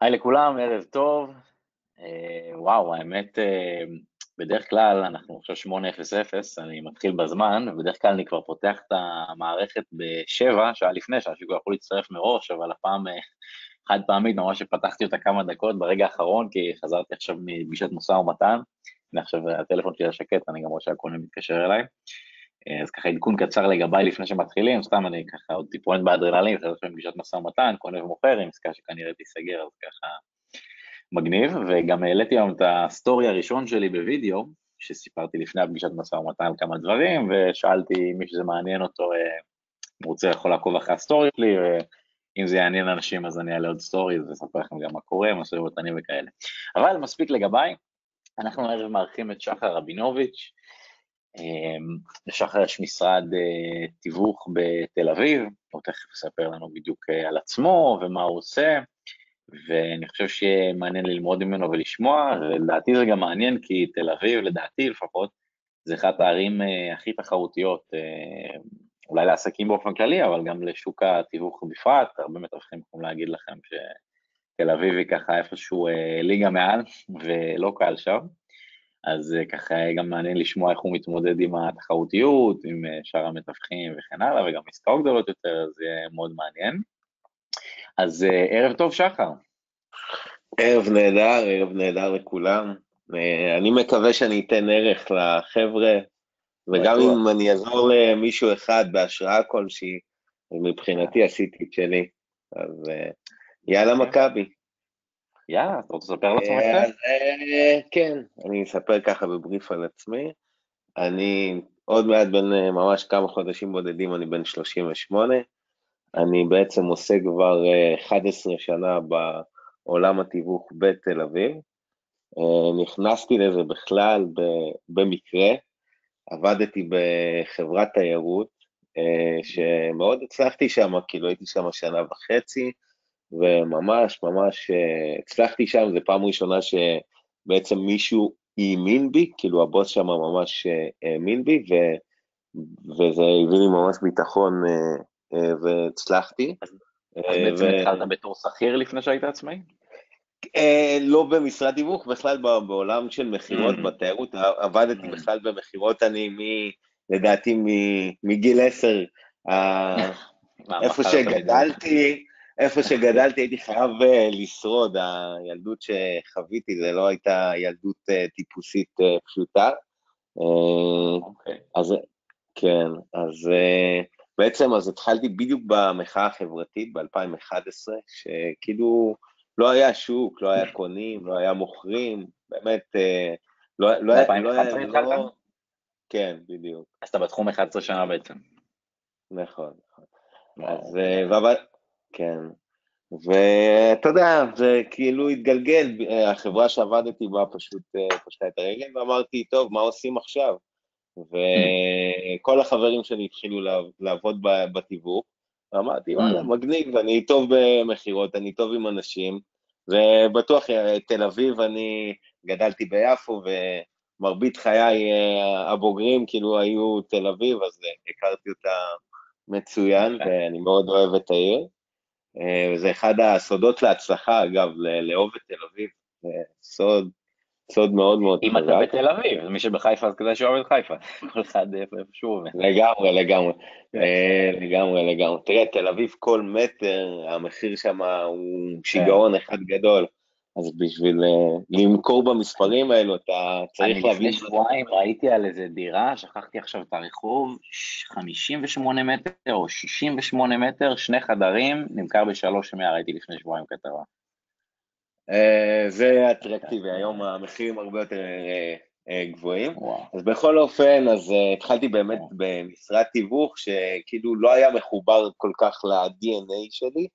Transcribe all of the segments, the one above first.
היי לכולם, ערב טוב. אה, וואו, האמת, אה, בדרך כלל אנחנו עכשיו 8:00, אני מתחיל בזמן, ובדרך כלל אני כבר פותח את המערכת בשבע, שעה לפני, שאנשים כבר יכולו להצטרף מראש, אבל הפעם אה, חד פעמית, ממש שפתחתי אותה כמה דקות ברגע האחרון, כי חזרתי עכשיו מפגישת משא ומתן, הנה עכשיו הטלפון שלי השקט, אני גם רואה שהקונה מתקשר אליי. אה, אז ככה עדכון קצר לגביי לפני שמתחילים, סתם אני ככה עוד טיפונת באדרנלין, חזרתי מפגישת משא ומתן, קונה ומוכר, עם עסקה שכנראה תיסגר, אז ככה מגניב, וגם העליתי היום את הסטורי הראשון שלי בווידאו, שסיפרתי לפני הפגישת משא ומתן על כמה דברים, ושאלתי מי שזה מעניין אותו, אה, אם רוצה יכול לעקוב אחרי הסטורי שלי, ואם זה יעניין אנשים אז אני אעלה עוד סטורי, ואספר לכם גם מה קורה, מה שעושים אותנים וכאלה. אבל מספיק לגביי, אנחנו הערב מארחים את שחר רבינוביץ', לשחר יש משרד אה, תיווך בתל אביב, הוא תכף יספר לנו בדיוק אה, על עצמו ומה הוא עושה, ואני חושב שיהיה מעניין ללמוד ממנו ולשמוע, ולדעתי זה גם מעניין כי תל אביב, לדעתי לפחות, זה אחת הערים אה, הכי תחרותיות, אולי לעסקים באופן כללי, אבל גם לשוק התיווך בפרט, הרבה מתווכים יכולים להגיד לכם שתל אביב היא ככה איפשהו ליגה מעל, ולא קל שם. אז אה, ככה גם מעניין לשמוע איך הוא מתמודד עם התחרותיות, עם אה, שאר המתווכים וכן הלאה, וגם עסקאות גדולות יותר, אז יהיה מאוד מעניין. אז אה, ערב טוב, שחר. ערב נהדר, ערב נהדר לכולם. אני מקווה שאני אתן ערך לחבר'ה, וגם אם אני אעזור למישהו אחד בהשראה כלשהי, מבחינתי עשיתי את שלי. אז יאללה אוקיי. מכבי. יאללה, אתה רוצה לספר על עצמך אה, קצת? אה, כן, אני אספר ככה בבריף על עצמי. אני עוד מעט בין אה, ממש כמה חודשים בודדים, אני בן 38. אני בעצם עושה כבר 11 שנה בעולם התיווך בתל אביב. נכנסתי לזה בכלל במקרה, עבדתי בחברת תיירות, שמאוד הצלחתי שם, כאילו הייתי שם שנה וחצי, וממש ממש אה, הצלחתי שם, זו פעם ראשונה שבעצם מישהו האמין בי, כאילו הבוס שם ממש אה, האמין בי, ו, וזה הביא לי ממש ביטחון אה, והצלחתי. אז, אז בעצם התחלת בתור שכיר לפני שהיית עצמאי? לא במשרד דיווח, בכלל בעולם של מכירות mm-hmm. בתיירות, עבדתי mm-hmm. בכלל במכירות, אני מ, לדעתי מגיל עשר, איפה שגדלתי, איפה שגדלתי הייתי חייב uh, לשרוד, הילדות שחוויתי זה לא הייתה ילדות uh, טיפוסית uh, פשוטה. Okay. אז כן, אז בעצם אז התחלתי בדיוק במחאה החברתית ב-2011, שכאילו לא היה שוק, לא היה קונים, לא היה מוכרים, באמת, לא, לא היה... ב-2011 התחלת? לא... כן, בדיוק. אז אתה בתחום 11 שנה בעצם. נכון, נכון. אז, כן. ואתה יודע, זה כאילו התגלגל, החברה שעבדתי בה פשוט אה, פשטה את הרגל, ואמרתי, טוב, מה עושים עכשיו? וכל החברים שלי התחילו לעבוד בתיווך, ואמרתי, וואלה, מגניב, אני טוב במכירות, אני טוב עם אנשים, ובטוח, אה, תל אביב, אני גדלתי ביפו, ומרבית חיי אה, הבוגרים כאילו היו תל אביב, אז הכרתי אותה מצוין. ואני מאוד אוהב את העיר. אה, זה אחד הסודות להצלחה, אגב, לאהוב את תל אביב, זה סוד, סוד מאוד מאוד. אם אתה בתל אביב, מי שבחיפה אז כדאי שאוהב את חיפה, כל אחד איפה שהוא עובד. לגמרי, לגמרי, כן. אה, לגמרי, לגמרי. תראה, תל אביב כל מטר, המחיר שם הוא שיגעון אחד גדול. אז בשביל uh, למכור במספרים האלו, אתה צריך להבין... אני לפני שבועיים ראיתי על איזה דירה, שכחתי עכשיו את הרחוב, 58 מטר או 68 מטר, שני חדרים, נמכר בשלוש מאה, ראיתי לפני שבועיים כתבה. Uh, זה אטרקטיבי, היום המחירים הרבה יותר uh, גבוהים. וואו. אז בכל אופן, אז התחלתי באמת וואו. במשרד תיווך, שכאילו לא היה מחובר כל כך ל-DNA שלי.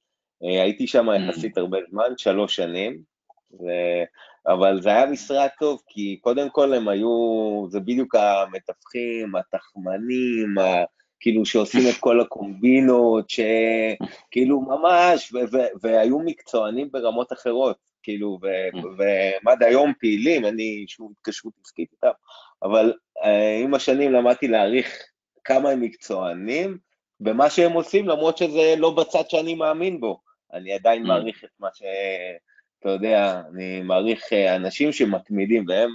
הייתי שם mm. יחסית הרבה זמן, שלוש שנים. ו... אבל זה היה משרד טוב, כי קודם כל הם היו, זה בדיוק המתווכים, התחמנים, ה... כאילו שעושים את כל הקומבינות, שכאילו ממש, ו- ו- והיו מקצוענים ברמות אחרות, כאילו, והם עד היום פעילים, אין לי שום התקשרות עסקית איתם, אבל uh, עם השנים למדתי להעריך כמה הם מקצוענים במה שהם עושים, למרות שזה לא בצד שאני מאמין בו, אני עדיין מעריך את מה ש... אתה יודע, אני מעריך אנשים שמתמידים, והם,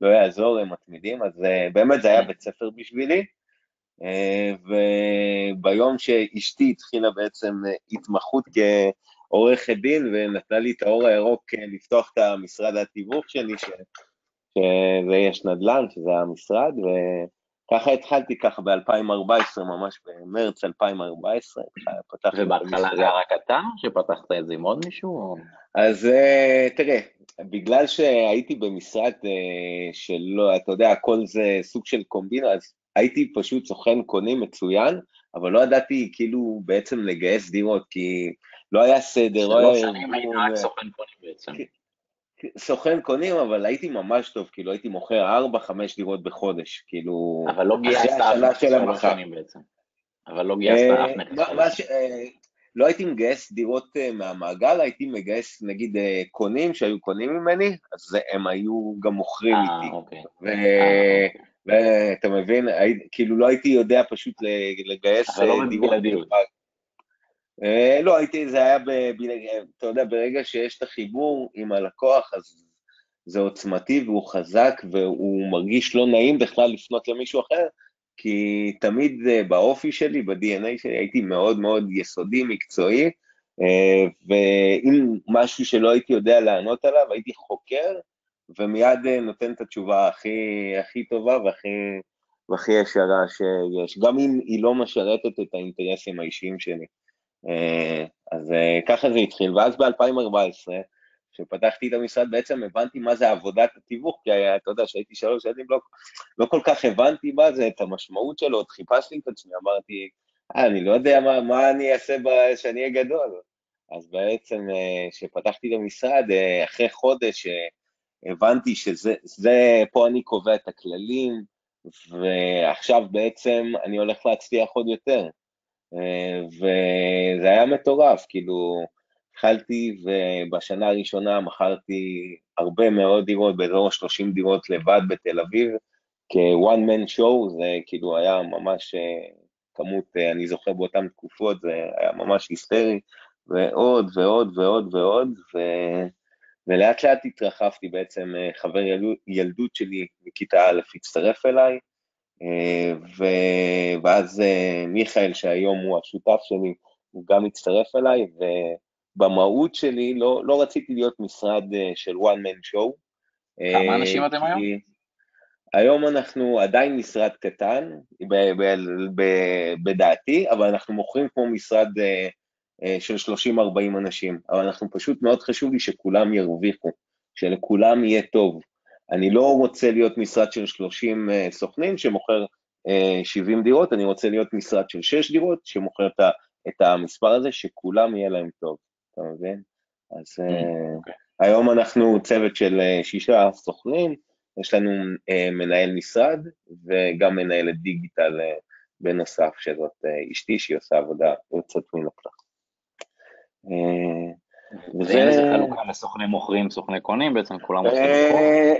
לא יעזור, הם מתמידים, אז באמת זה היה בית ספר בשבילי. וביום שאשתי התחילה בעצם התמחות כעורכת דין ונתנה לי את האור הירוק לפתוח את המשרד התיווך שלי, ש... שזה יש נדל"ן, שזה המשרד, וככה התחלתי ככה ב-2014, ממש במרץ 2014, פתחתי ובהתחלה היה רק אתה, שפתחת את זה עם עוד מישהו? אז אה, תראה, בגלל שהייתי במשרד אה, שלא, אתה יודע, הכל זה סוג של קומבינה, אז הייתי פשוט סוכן קונים מצוין, אבל לא ידעתי כאילו בעצם לגייס דירות, כי לא היה סדר, לא היה... שלוש שנים היית רק סוכן קונים בעצם. סוכן קונים, אבל הייתי ממש טוב, כאילו הייתי מוכר ארבע, חמש דירות בחודש, כאילו... אבל לא גייסת אף שלוש שנים בעצם. אבל לא גייסת אה, אף נכס. אה, לא הייתי מגייס דירות אה, מהמעגל, הייתי מגייס נגיד קונים שהיו קונים ממני, אז הם היו גם מוכרים איתי. אוקיי. ואתה מבין, כאילו לא הייתי יודע פשוט לגייס דירות. אבל לא בבלעדיות. אה, לא, הייתי, זה היה, ב, אתה יודע, ברגע שיש את החיבור עם הלקוח, אז זה עוצמתי והוא חזק והוא מרגיש לא נעים בכלל לפנות למישהו אחר, כי תמיד אה, באופי שלי, ב-DNA שלי, הייתי מאוד מאוד יסודי, מקצועי, אה, ואם משהו שלא הייתי יודע לענות עליו, הייתי חוקר, ומיד נותן את התשובה הכי, הכי טובה והכי, והכי ישרה שיש, גם אם היא לא משרתת את האינטרסים האישיים שלי. אה, אז אה, ככה זה התחיל, ואז ב-2014, כשפתחתי את המשרד, בעצם הבנתי מה זה עבודת התיווך, כי היה, אתה יודע, כשהייתי שלוש שנים לא, לא כל כך הבנתי מה זה, את המשמעות שלו, עוד חיפשתי את עצמי, אמרתי, אה, אני לא יודע מה, מה אני אעשה כשאני אהיה גדול. אז בעצם כשפתחתי את המשרד, אחרי חודש הבנתי שזה, זה, פה אני קובע את הכללים, ועכשיו בעצם אני הולך להצליח עוד יותר. וזה היה מטורף, כאילו, התחלתי ובשנה הראשונה מכרתי הרבה מאוד דירות, באזור 30 דירות לבד בתל אביב, כ-one man show, זה כאילו היה ממש אה, כמות, אה, אני זוכר באותן תקופות, זה היה ממש היסטרי, ועוד ועוד ועוד ועוד, ו... ולאט לאט התרחבתי בעצם, אה, חבר ילדות שלי מכיתה א' הצטרף אליי, אה, ואז אה, מיכאל, שהיום הוא השותף שלי, הוא גם הצטרף אליי, ובמהות שלי לא, לא רציתי להיות משרד אה, של one man show. כמה אנשים אתם היום? היום אנחנו עדיין משרד קטן, בדעתי, אבל אנחנו מוכרים כמו משרד של 30-40 אנשים, אבל אנחנו פשוט, מאוד חשוב לי שכולם ירוויחו, שלכולם יהיה טוב. אני לא רוצה להיות משרד של 30 uh, אה, סוכנים שמוכר uh, אה, 70 דירות, אני רוצה להיות משרד של 6 דירות שמוכר את, את המספר הזה, שכולם יהיה להם טוב, אתה מבין? אז uh, mm, okay. היום אנחנו צוות של שישה סוכנים, יש לנו מנהל משרד וגם מנהלת דיגיטל בנוסף, שזאת אשתי שהיא עושה עבודה יוצאת מן הכלל. ואין איזה חלוקה לסוכני מוכרים, סוכני קונים, בעצם כולם עושים מכור? אה,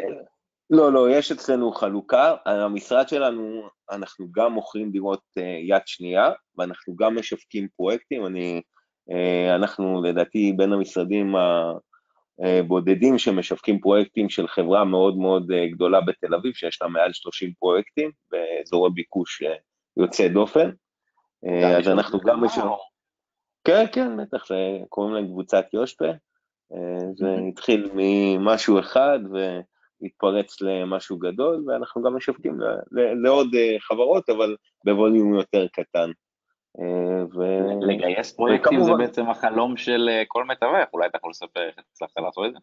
לא, לא, יש אצלנו חלוקה. המשרד שלנו, אנחנו גם מוכרים דירות אה, יד שנייה, ואנחנו גם משווקים פרויקטים. אני, אה, אנחנו לדעתי בין המשרדים הבודדים שמשווקים פרויקטים של חברה מאוד מאוד גדולה בתל אביב, שיש לה מעל 30 פרויקטים באזורי ביקוש יוצא דופן. אז אנחנו גם משווקים... כן, כן, בטח, קוראים להם קבוצת יושפה. אה, זה התחיל ממשהו אחד והתפרץ למשהו גדול, ואנחנו גם משווקים לעוד אה, חברות, אבל בווליום יותר קטן. אה, ו... לגייס פרויקטים וכמובן... זה בעצם החלום של כל מתווך, אולי אתה יכול לספר איך הצלחת לעשות את זה?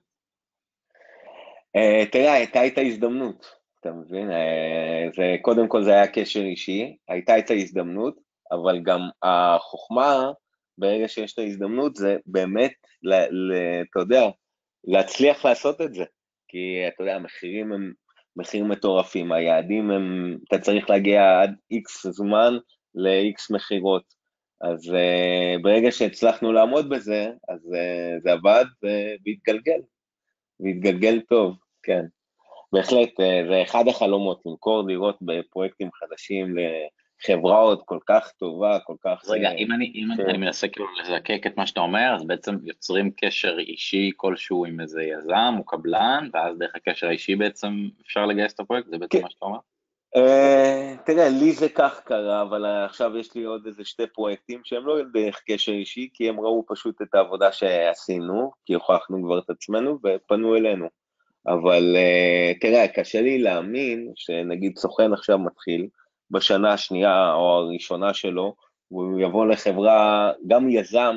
תראה, הייתה את ההזדמנות, אתה מבין? זה, קודם כל זה היה קשר אישי, הייתה את ההזדמנות, אבל גם החוכמה ברגע שיש את ההזדמנות, זה באמת, ל, ל, אתה יודע, להצליח לעשות את זה. כי אתה יודע, המחירים הם מחירים מטורפים, היעדים הם, אתה צריך להגיע עד איקס זמן לאיקס מכירות. אז uh, ברגע שהצלחנו לעמוד בזה, אז uh, זה עבד והתגלגל, והתגלגל טוב, כן. בהחלט, uh, זה אחד החלומות, למכור דירות בפרויקטים חדשים חברה עוד כל כך טובה, כל כך... רגע, uh, אם, אני, אם ש... אני מנסה כאילו לזקק את מה שאתה אומר, אז בעצם יוצרים קשר אישי כלשהו עם איזה יזם או קבלן, ואז דרך הקשר האישי בעצם אפשר לגייס את הפרויקט? זה בעצם כן. מה שאתה אומר? Uh, תראה, לי זה כך קרה, אבל עכשיו יש לי עוד איזה שתי פרויקטים שהם לא דרך קשר אישי, כי הם ראו פשוט את העבודה שעשינו, כי הוכחנו כבר את עצמנו ופנו אלינו. אבל uh, תראה, קשה לי להאמין שנגיד סוכן עכשיו מתחיל, בשנה השנייה או הראשונה שלו, והוא יבוא לחברה, גם יזם,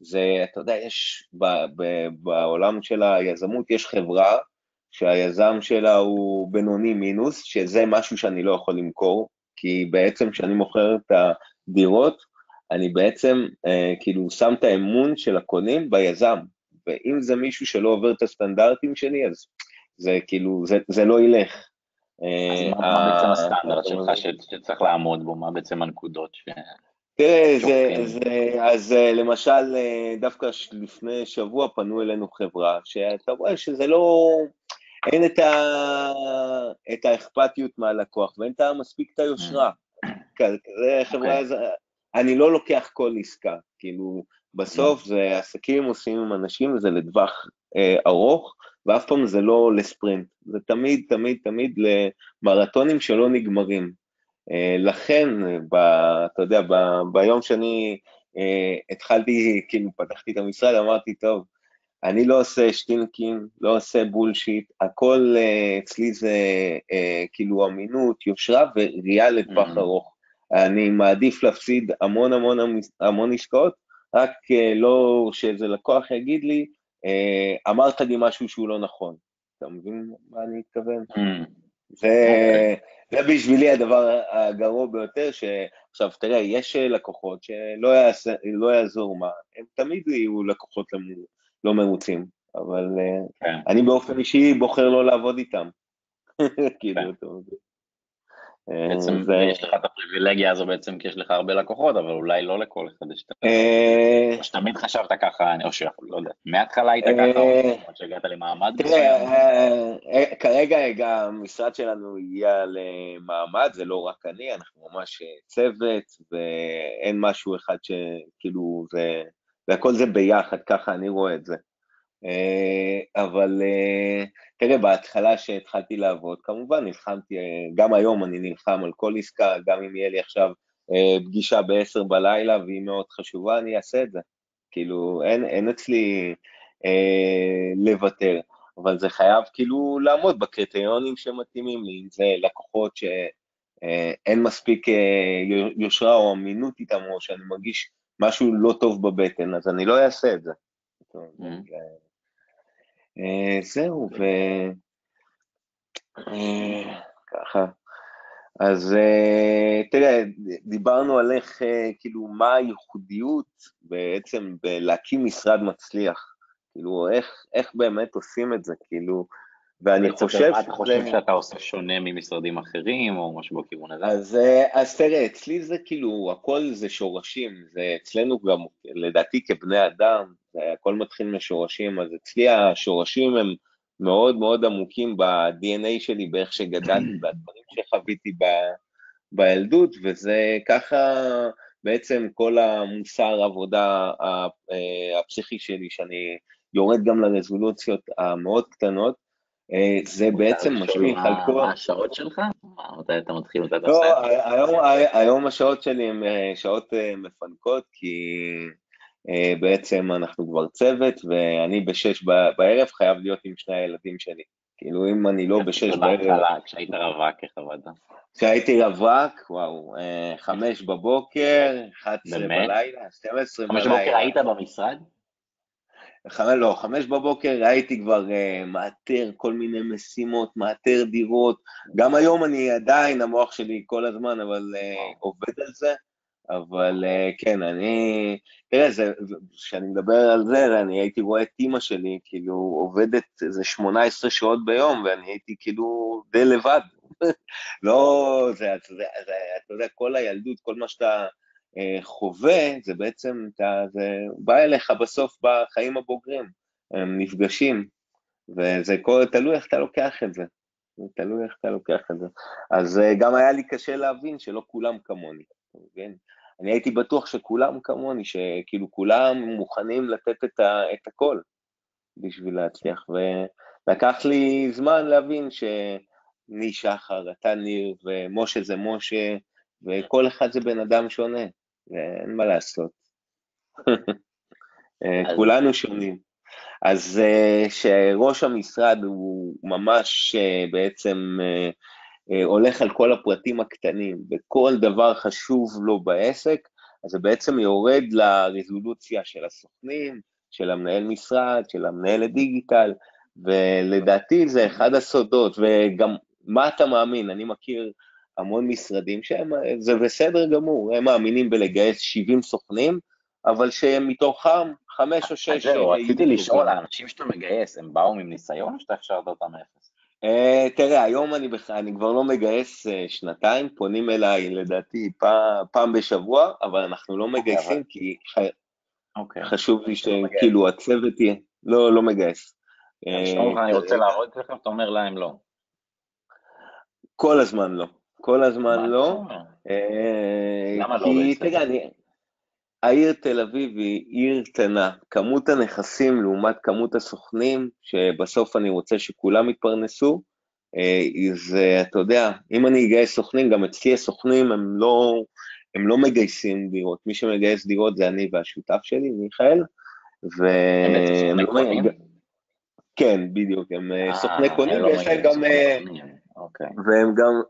זה, אתה יודע, יש, ב, ב, בעולם של היזמות יש חברה שהיזם שלה הוא בינוני מינוס, שזה משהו שאני לא יכול למכור, כי בעצם כשאני מוכר את הדירות, אני בעצם אה, כאילו שם את האמון של הקונים ביזם, ואם זה מישהו שלא עובר את הסטנדרטים שלי, אז זה כאילו, זה, זה לא ילך. אז אה, מה בעצם הסטנדרט שלך שצריך לעמוד בו? מה בעצם הנקודות ש... תראה, זה, זה, אז אה, למשל, אה, דווקא לפני שבוע פנו אלינו חברה, שאתה רואה שזה לא, אין את, ה, את האכפתיות מהלקוח, ואין את מספיק את היושרה. זה חברה, אוקיי. אני לא לוקח כל עסקה, כאילו, בסוף זה עסקים עושים עם אנשים וזה לטווח אה, ארוך, ואף פעם זה לא לספרינט, זה תמיד, תמיד, תמיד למרתונים שלא נגמרים. אה, לכן, ב, אתה יודע, ב, ביום שאני אה, התחלתי, כאילו, פתחתי את המשרד, אמרתי, טוב, אני לא עושה שטינקים, לא עושה בולשיט, הכל אה, אצלי זה כאילו אמינות, יושרה וראייה לטווח mm-hmm. ארוך. אני מעדיף להפסיד המון המון המון עסקאות, רק לא שאיזה לקוח יגיד לי, אמרת לי משהו שהוא לא נכון. אתה מבין מה אני מתכוון? Mm. זה, אוקיי. זה בשבילי הדבר הגרוע ביותר, שעכשיו תראה, יש לקוחות שלא יעשה, לא יעזור מה, הם תמיד יהיו לקוחות לא מרוצים, אבל אה, כן. אני באופן אישי בוחר לא לעבוד איתם. כאילו, כן. אתה מבין. בעצם זה... יש לך את הפריבילגיה הזו בעצם כי יש לך הרבה לקוחות, אבל אולי לא לכל אחד יש את. אה, או שתמיד חשבת ככה, או שיכול, לא יודע, מההתחלה היית ככה, או אה, שהגעת למעמד מסוים? אה, כרגע המשרד שלנו הגיע למעמד, זה לא רק אני, אנחנו ממש צוות, ואין משהו אחד שכאילו זה, והכל זה ביחד, ככה אני רואה את זה. אבל תראה, בהתחלה שהתחלתי לעבוד, כמובן נלחמתי, גם היום אני נלחם על כל עסקה, גם אם יהיה לי עכשיו אה, פגישה ב-10 בלילה והיא מאוד חשובה, אני אעשה את זה. כאילו, אין, אין אצלי אה, לוותר, אבל זה חייב כאילו לעמוד בקריטריונים שמתאימים לי, אם זה לקוחות שאין אה, מספיק אה, יושרה או אמינות איתם, או שאני מרגיש משהו לא טוב בבטן, אז אני לא אעשה את זה. Mm-hmm. אה, זהו, ו... אה, ככה. אז אה, תראה, דיברנו על איך, כאילו, מה הייחודיות בעצם בלהקים משרד מצליח. כאילו, איך, איך באמת עושים את זה, כאילו, ואני חושב. אתה חושב שאתה עושה שונה ממשרדים אחרים, או משהו בכיוון הזה? אז, אז תראה, אצלי זה כאילו, הכל זה שורשים, זה אצלנו גם, לדעתי כבני אדם, הכל מתחיל משורשים, אז אצלי השורשים הם מאוד מאוד עמוקים ב-DNA שלי, באיך שגדלתי, בדברים שחוויתי ב, בילדות, וזה ככה בעצם כל המוסר עבודה הפסיכי שלי, שאני יורד גם לרזולוציות המאוד קטנות, אה, זה בעצם משליך על כל... מה השעות שלך? מתי אתה מתחיל, מתי אתה לא? היום השעות שלי הן אה, שעות אה, מפנקות, כי בעצם אנחנו כבר צוות, ואני בשש בערב חייב להיות עם שני הילדים שלי. כאילו, אם אני לא בשש בערב... כשהיית רווק, איך עבדת? כשהייתי רווק, וואו, חמש בבוקר, 11 בלילה, 12 בלילה. חמש בבוקר היית במשרד? לא, חמש בבוקר הייתי כבר uh, מאתר כל מיני משימות, מאתר דירות. גם היום אני עדיין, המוח שלי כל הזמן, אבל uh, עובד על זה. אבל uh, כן, אני... תראה, כשאני מדבר על זה, אני הייתי רואה את אימא שלי, כאילו, עובדת איזה 18 שעות ביום, ואני הייתי כאילו די לבד. לא, זה, זה, זה, זה, אתה יודע, כל הילדות, כל מה שאתה... אה, חווה, זה בעצם, אתה, זה בא אליך בסוף בחיים הבוגרים, הם נפגשים, וזה כל, תלוי איך אתה לוקח את זה. תלוי איך אתה לוקח את זה. אז אה, גם היה לי קשה להבין שלא כולם כמוני, אתה מבין? אני הייתי בטוח שכולם כמוני, שכאילו כולם מוכנים לתת את, ה, את הכל בשביל להצליח, ולקח לי זמן להבין שאני שחר, אתה ניר, ומשה זה משה, וכל אחד זה בן אדם שונה, ואין מה לעשות. אה, כולנו שונים. אז uh, שראש המשרד הוא ממש uh, בעצם הולך על כל הפרטים הקטנים, וכל דבר חשוב לו בעסק, אז זה בעצם יורד לרזולוציה של הסוכנים, של המנהל משרד, של המנהל הדיגיטל, ולדעתי זה אחד הסודות, וגם מה אתה מאמין, אני מכיר המון משרדים שהם, זה בסדר גמור, הם מאמינים בלגייס 70 סוכנים, אבל שהם מתוכם חמש או שש... אז זהו, רציתי לשאול, האנשים שאתה מגייס, הם באו עם ניסיון או שאתה הכשרת אותם מאפס? Uh, תראה, היום אני. אני כבר לא מגייס uh, שנתיים, פונים אליי לדעתי פעם, פעם בשבוע, אבל אנחנו לא okay, אוקיי, מגייסים אבל... כי okay. אוקיי. חשוב לי שכאילו הצוות יהיה, לא, לא מגייס. uh, אני רוצה לעבוד אצלכם, אתה אומר להם לא. כל הזמן לא. כל הזמן לא. למה לא בעצם? תראה, אני... העיר תל אביב היא עיר קטנה, כמות הנכסים לעומת כמות הסוכנים, שבסוף אני רוצה שכולם יתפרנסו, אה, זה, אתה יודע, אם אני אגייס סוכנים, גם אצלי הסוכנים הם לא, הם לא מגייסים דירות, מי שמגייס דירות זה אני והשותף שלי, מיכאל, ו... הם סוכני לא כן, בדיוק, הם אה, סוכני קונים, לא ויש להם גם... אה, אוקיי. והם גם,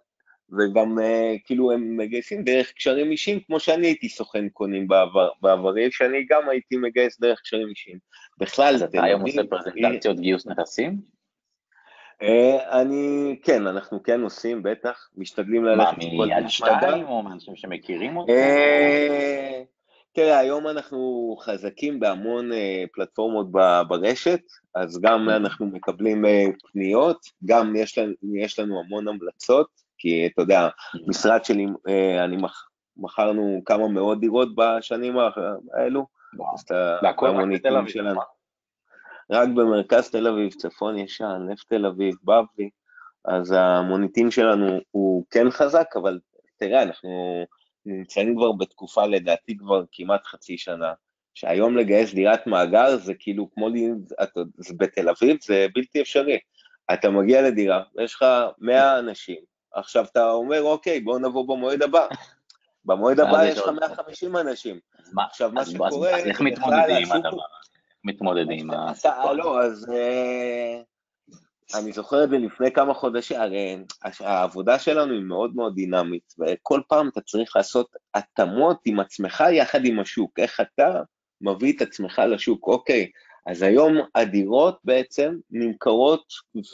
וגם uh, כאילו הם מגייסים דרך קשרים אישיים, כמו שאני הייתי סוכן קונים בעבר, בעברי, שאני גם הייתי מגייס דרך קשרים אישיים. בכלל, אז אתה היום עושה פרזנטציות גיוס נכסים? Uh, אני, כן, אנחנו כן עושים, בטח, משתדלים ללכת... מה, מיד שתיים או מאנשים שמכירים אותך? Uh, תראה, היום אנחנו חזקים בהמון uh, פלטפורמות ברשת, אז גם אנחנו מקבלים uh, פניות, גם יש לנו, יש לנו המון המלצות. כי אתה יודע, משרד שלי, אה, אני מכרנו כמה מאות דירות בשנים האלו, אז אתה, המוניטין שלנו. רק במרכז תל אביב, צפון ישן, נפט תל אביב, בבלי, אז המוניטין שלנו הוא כן חזק, אבל תראה, אנחנו נמצאים כבר בתקופה, לדעתי כבר כמעט חצי שנה, שהיום לגייס דירת מאגר זה כאילו כמו לי, בתל אביב זה בלתי אפשרי. אתה מגיע לדירה, יש לך 100 אנשים, עכשיו אתה אומר, אוקיי, בואו נבוא במועד הבא. במועד הבא יש לך 150 אנשים. עכשיו, מה שקורה... אז איך מתמודדים עם הדבר הזה? מתמודדים עם הסיפור? לא, אז אה, אני זוכר את זה לפני כמה חודשים, הרי העבודה שלנו היא מאוד מאוד דינמית, וכל פעם אתה צריך לעשות התאמות עם עצמך יחד עם השוק, איך אתה מביא את עצמך לשוק, אוקיי, אז היום הדירות בעצם נמכרות,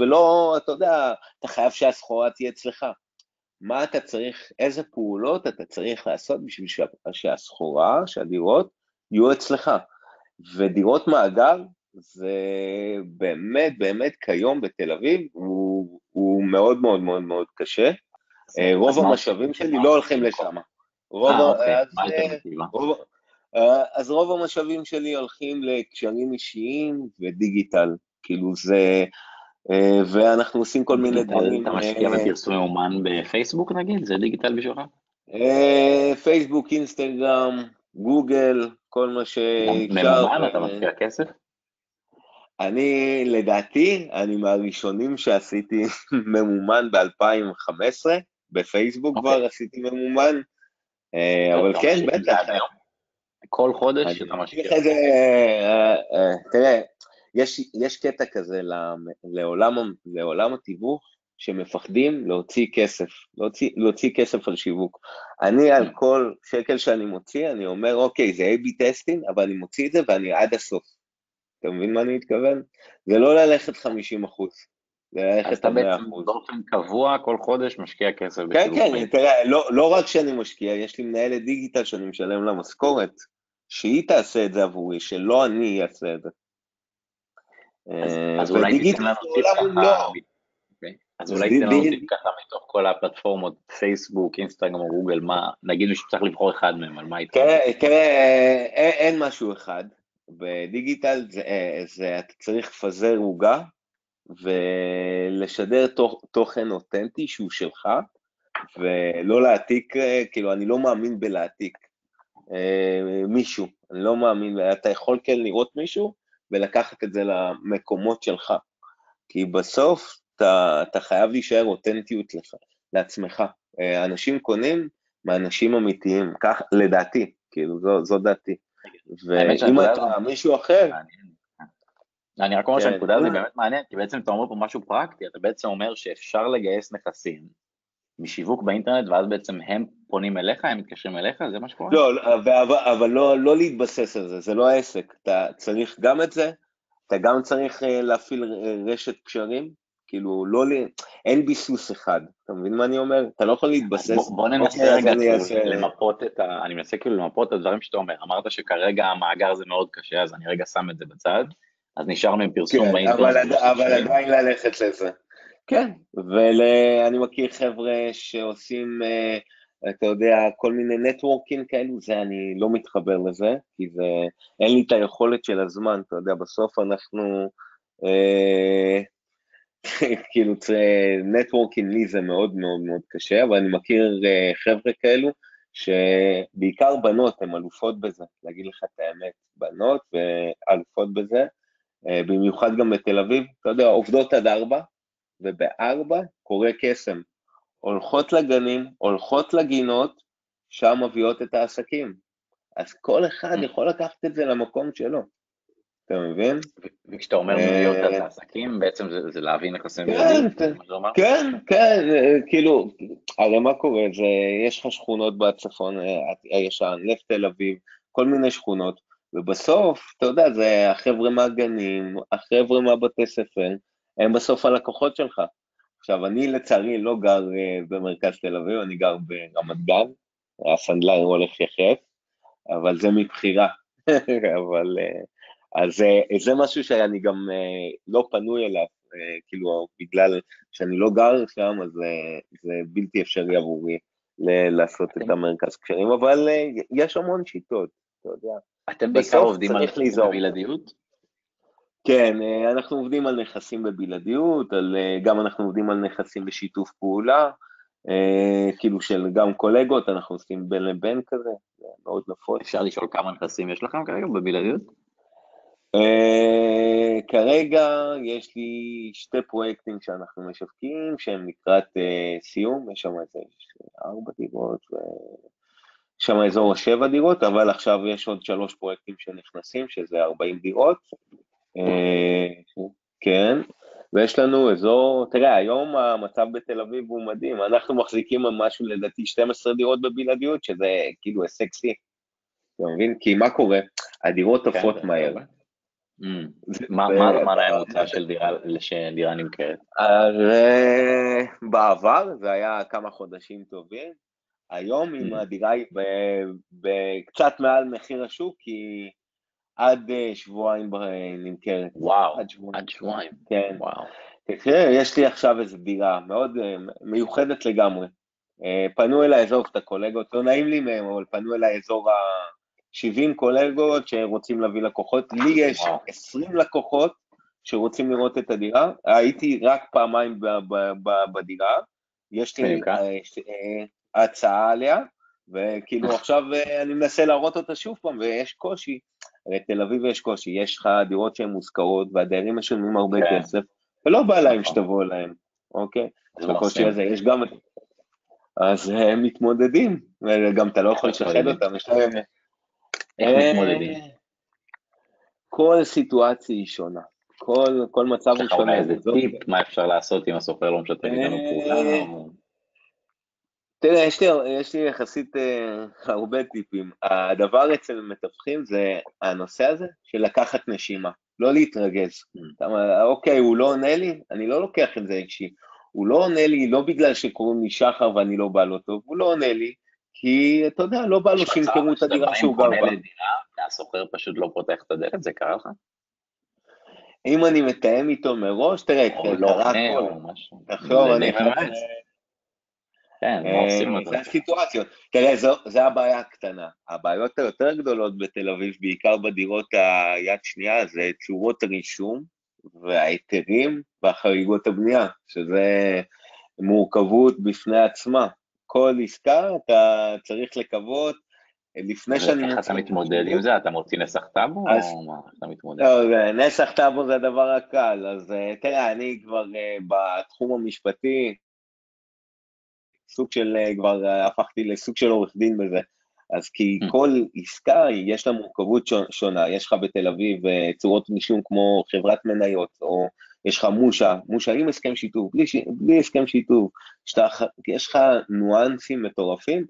ולא, אתה יודע, אתה חייב שהסחורה תהיה אצלך. מה אתה צריך, איזה פעולות אתה צריך לעשות בשביל שהסחורה, שהדירות, יהיו אצלך. ודירות מאגר, זה באמת, באמת כיום בתל אביב, הוא, הוא מאוד מאוד מאוד מאוד קשה. אה, רוב המשאבים שלי לא הולכים לשם. רוב, 아, אוקיי. אז, רוב, אה, אז רוב המשאבים שלי הולכים לקשרים אישיים ודיגיטל, כאילו זה, אה, ואנחנו עושים כל מיני דברים. אתה משקיע אה, בפרסום אומן בפייסבוק נגיד? זה דיגיטל בשבילך? פייסבוק, אינסטגרם, גוגל, כל מה שאפשר. ממומן? אתה משקיע כסף? אני, לדעתי, אני מהראשונים שעשיתי ממומן ב-2015, בפייסבוק okay. כבר אוקיי. עשיתי ממומן, אבל כן, בטח. כל חודש אתה משקיע. אה, אה, תראה, יש, יש קטע כזה לעולם, לעולם התיווך, שמפחדים להוציא כסף, להוציא, להוציא כסף על שיווק. אני על. כל שקל שאני מוציא, אני אומר, אוקיי, זה A-B testing, אבל אני מוציא את זה ואני עד הסוף. אתה מבין מה אני מתכוון? זה לא ללכת 50 אחוז. אז אתה בעצם באופן קבוע כל חודש משקיע כסף כן, כן, תראה, לא, לא רק שאני משקיע, יש לי מנהלת דיגיטל שאני משלם לה משכורת, שהיא תעשה את זה עבורי, שלא אני אעשה את זה. אז אולי תיתן לנו טיפ ככה, אוקיי. אז אולי תיתן לנו טיפ ככה מתוך כל הפלטפורמות, פייסבוק, אינסטגרם או גוגל, מה, נגיד שצריך לבחור אחד מהם, על מה איתך? תראה, אין משהו אחד. בדיגיטל זה, זה אתה צריך לפזר עוגה, ולשדר תוכן אותנטי שהוא שלך, ולא להעתיק, כאילו, אני לא מאמין בלהעתיק אה, מישהו, אני לא מאמין, אתה יכול כן לראות מישהו ולקחת את זה למקומות שלך, כי בסוף אתה, אתה חייב להישאר אותנטיות לך, לעצמך. אה, אנשים קונים מאנשים אמיתיים, כך, לדעתי, כאילו, זו, זו דעתי. ואם אתה מישהו אחר... אני רק אומר כן. שהנקודה הזאת באמת מעניינת, כי בעצם אתה אומר פה משהו פרקטי, אתה בעצם אומר שאפשר לגייס נכסים משיווק באינטרנט, ואז בעצם הם פונים אליך, הם מתקשרים אליך, זה מה שקורה? לא, אבל, אבל לא, לא להתבסס על זה, זה לא העסק, אתה צריך גם את זה, אתה גם צריך אה, להפעיל רשת קשרים, כאילו, לא, אין ביסוס אחד, אתה מבין מה אני אומר? אתה לא יכול להתבסס. בוא, בוא ננסה אוקיי, רגע כאילו למפות את ה... אני מנסה כאילו למפות את הדברים שאתה אומר. אמרת שכרגע המאגר זה מאוד קשה, אז אני רגע שם את זה בצד. אז נשארנו עם פרסום כן, באינטרנט. אבל, אבל עדיין ללכת לזה. כן, ואני מכיר חבר'ה שעושים, אה, אתה יודע, כל מיני נטוורקים כאלו, זה אני לא מתחבר לזה, כי זה, אין לי את היכולת של הזמן, אתה יודע, בסוף אנחנו, אה, כאילו, נטוורקינג לי זה מאוד מאוד מאוד קשה, אבל אני מכיר אה, חבר'ה כאלו, שבעיקר בנות הן אלופות בזה, להגיד לך את האמת, בנות ואלופות בזה, במיוחד גם בתל אביב, אתה יודע, עובדות עד ארבע, ובארבע קורה קסם. הולכות לגנים, הולכות לגינות, שם מביאות את העסקים. אז כל אחד mm. יכול לקחת את זה למקום שלו. אתה מבין? וכשאתה אומר מביאות את העסקים, בעצם זה, זה להביא נכסים כן, כן, כן, כן, כאילו, הרי מה קורה? זה, יש לך שכונות בצפון הישן, לב תל אביב, כל מיני שכונות, ובסוף, אתה יודע, זה החבר'ה מהגנים, החבר'ה מהבתי ספר, הם בסוף הלקוחות שלך. עכשיו, אני לצערי לא גר uh, במרכז תל אביב, אני גר ברמת גן, הסנדלר הולך יחף, אבל זה מבחירה. אבל, uh, אז uh, זה משהו שאני גם uh, לא פנוי אליו, כאילו, בגלל שאני לא גר שם, אז זה בלתי אפשרי עבורי לעשות את המרכז קשרים, אבל יש המון שיטות, אתה יודע. אתם בעיקר עובדים על בלעדיות? כן, אה, אנחנו עובדים על נכסים בבלעדיות, על, אה, גם אנחנו עובדים על נכסים בשיתוף פעולה, אה, כאילו של גם קולגות, אנחנו עושים בין לבין כזה, זה מאוד נפוץ. אפשר לשאול כמה נכסים יש לכם כרגע בבלעדיות? כרגע יש לי שתי פרויקטים שאנחנו משווקים, שהם לקראת סיום, יש שם איזה ארבע דירות, יש שם אזור השבע דירות, אבל עכשיו יש עוד שלוש פרויקטים שנכנסים, שזה 40 דירות, כן, ויש לנו אזור, תראה, היום המצב בתל אביב הוא מדהים, אנחנו מחזיקים משהו לדעתי 12 דירות בבלעדיות, שזה כאילו הישג שיא, אתה מבין? כי מה קורה? הדירות כן, עפות מהר. Mm. מה הממוצע של דירה נמכרת? אז אה, בעבר זה היה כמה חודשים טובים, היום אם mm. הדירה היא קצת מעל מחיר השוק, היא עד אה, שבועיים אה, נמכרת. וואו, עד שבועיים. עד שבועיים. כן. וואו. תראה, יש לי עכשיו איזו דירה מאוד אה, מיוחדת לגמרי. פנו אליי, עזוב את הקולגות, לא נעים לי מהם, אבל פנו אליי אזור ה-70 קולגות שרוצים להביא לקוחות. לי יש וואו. 20 לקוחות שרוצים לראות את הדירה. הייתי רק פעמיים בדירה. יש לי הצעה עליה, וכאילו עכשיו אני מנסה להראות אותה שוב פעם, ויש קושי. הרי תל אביב יש קושי, יש לך דירות שהן מושכרות והדיירים משלמים הרבה כן. כסף, ולא בא להם נכון. שתבוא אליהם, אוקיי? אז בקושי הזה יש גם... אז הם מתמודדים, וגם אתה לא יכול לשחד אותם, יש להם... איך מתמודדים? כל סיטואציה היא שונה. כל, כל מצב הוא שונה. איזה טיפ, מה אפשר לעשות אם הסופר לא משתף איתנו פעולה? תראה, יש לי, יש לי יחסית אה, הרבה טיפים. הדבר אצל מתווכים זה הנושא הזה של לקחת נשימה, לא להתרגז. Mm. אוקיי, הוא לא עונה לי, אני לא לוקח את זה אישי. הוא לא עונה לי לא בגלל שקוראים לי שחר ואני לא בא לו טוב, הוא לא עונה לי, כי אתה יודע, לא בא לו שימכרו את הדירה שהוא גר בה. והסוחר פשוט לא פותח את הדלת, זה קרה לך? אם אני מתאם איתו מראש, תראה, קרה הכל. תחשוב, אני... כן, מה עושים את זה? זה הסיטואציות. תראה, זו הבעיה הקטנה. הבעיות היותר גדולות בתל אביב, בעיקר בדירות היד שנייה, זה צורות הרישום וההיתרים והחריגות הבנייה, שזה מורכבות בפני עצמה. כל עסקה אתה צריך לקוות לפני שאני... איך אתה מתמודד עם זה? אתה מוציא נסח טאבו או מה? אתה מתמודד? לא, נסח טאבו זה הדבר הקל, אז אה, תראה, אני כבר אה, בתחום המשפטי, סוג של, אה, כבר הפכתי לסוג של עורך דין בזה. אז כי mm. כל עסקה יש לה מורכבות שונה, יש לך בתל אביב צורות מישום כמו חברת מניות, או יש לך מושה, מושה עם הסכם שיתוף, בלי, בלי הסכם שיתוף, שאתה, יש לך ניואנסים מטורפים,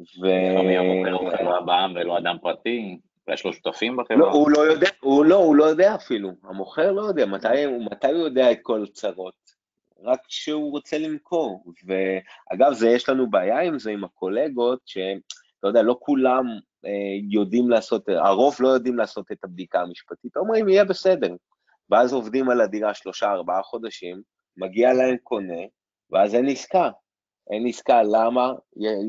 ו... לפעמים המוכר הוא חברה בעם ולא אדם פרטי, ויש לו שותפים בחברה. לא, הוא לא יודע, הוא לא, הוא לא יודע אפילו, המוכר לא יודע, מתי, מתי הוא יודע את כל הצרות? רק כשהוא רוצה למכור. ואגב, זה, יש לנו בעיה עם זה, עם הקולגות, שאתה יודע, לא כולם אה, יודעים לעשות, הרוב לא יודעים לעשות את הבדיקה המשפטית, אומרים, יהיה בסדר. ואז עובדים על הדירה שלושה, ארבעה חודשים, מגיע להם קונה, ואז אין עסקה. אין עסקה, למה?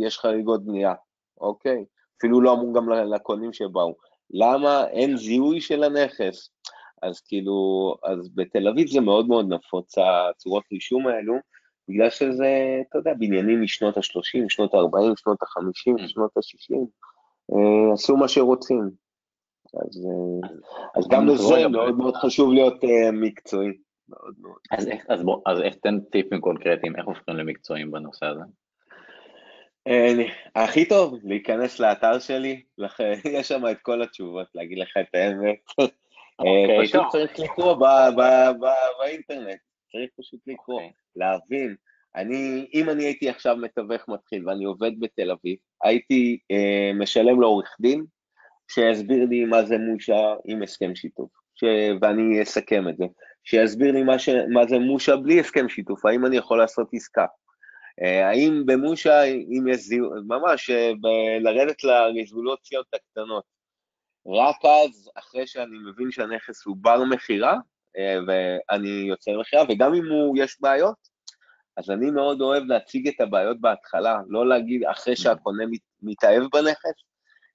יש חריגות בנייה, אוקיי? אפילו לא אמרו גם לקונים שבאו. למה אין זיהוי של הנכס? אז כאילו, אז בתל אביב זה מאוד מאוד נפוץ, הצורות רישום האלו, בגלל שזה, אתה יודע, בניינים משנות ה-30, שנות ה-40, שנות ה-50, mm. שנות ה-60, אה, עשו מה שרוצים. אז, אה, אז גם לזה מאוד מאוד חשוב להיות אה, מקצועי. מאוד מאוד. אז איך, אז בוא, אז איך תן טיפים קונקרטיים, איך הופכים למקצועיים בנושא הזה? אה, הכי טוב, להיכנס לאתר שלי, יש שם את כל התשובות, להגיד לך את האמת. אה, אוקיי, פשוט צריך לקרוא באינטרנט, צריך פשוט לקרוא, אוקיי. להבין. אני, אם אני הייתי עכשיו מתווך מתחיל ואני עובד בתל אביב, הייתי אה, משלם לעורך דין שיסביר לי מה זה מושה עם הסכם שיתוף, ש... ואני אסכם את זה. שיסביר לי מה, ש... מה זה מושה בלי הסכם שיתוף, האם אני יכול לעשות עסקה. אה, האם במושה, אם יש זיהוי, ממש אה, ב- לרדת לרזולוציות הקטנות. רק אז, אחרי שאני מבין שהנכס הוא בר מכירה, אה, ואני יוצא למכירה, וגם אם הוא, יש בעיות, אז אני מאוד אוהב להציג את הבעיות בהתחלה, לא להגיד אחרי mm. שהקונה מת, מתאהב בנכס,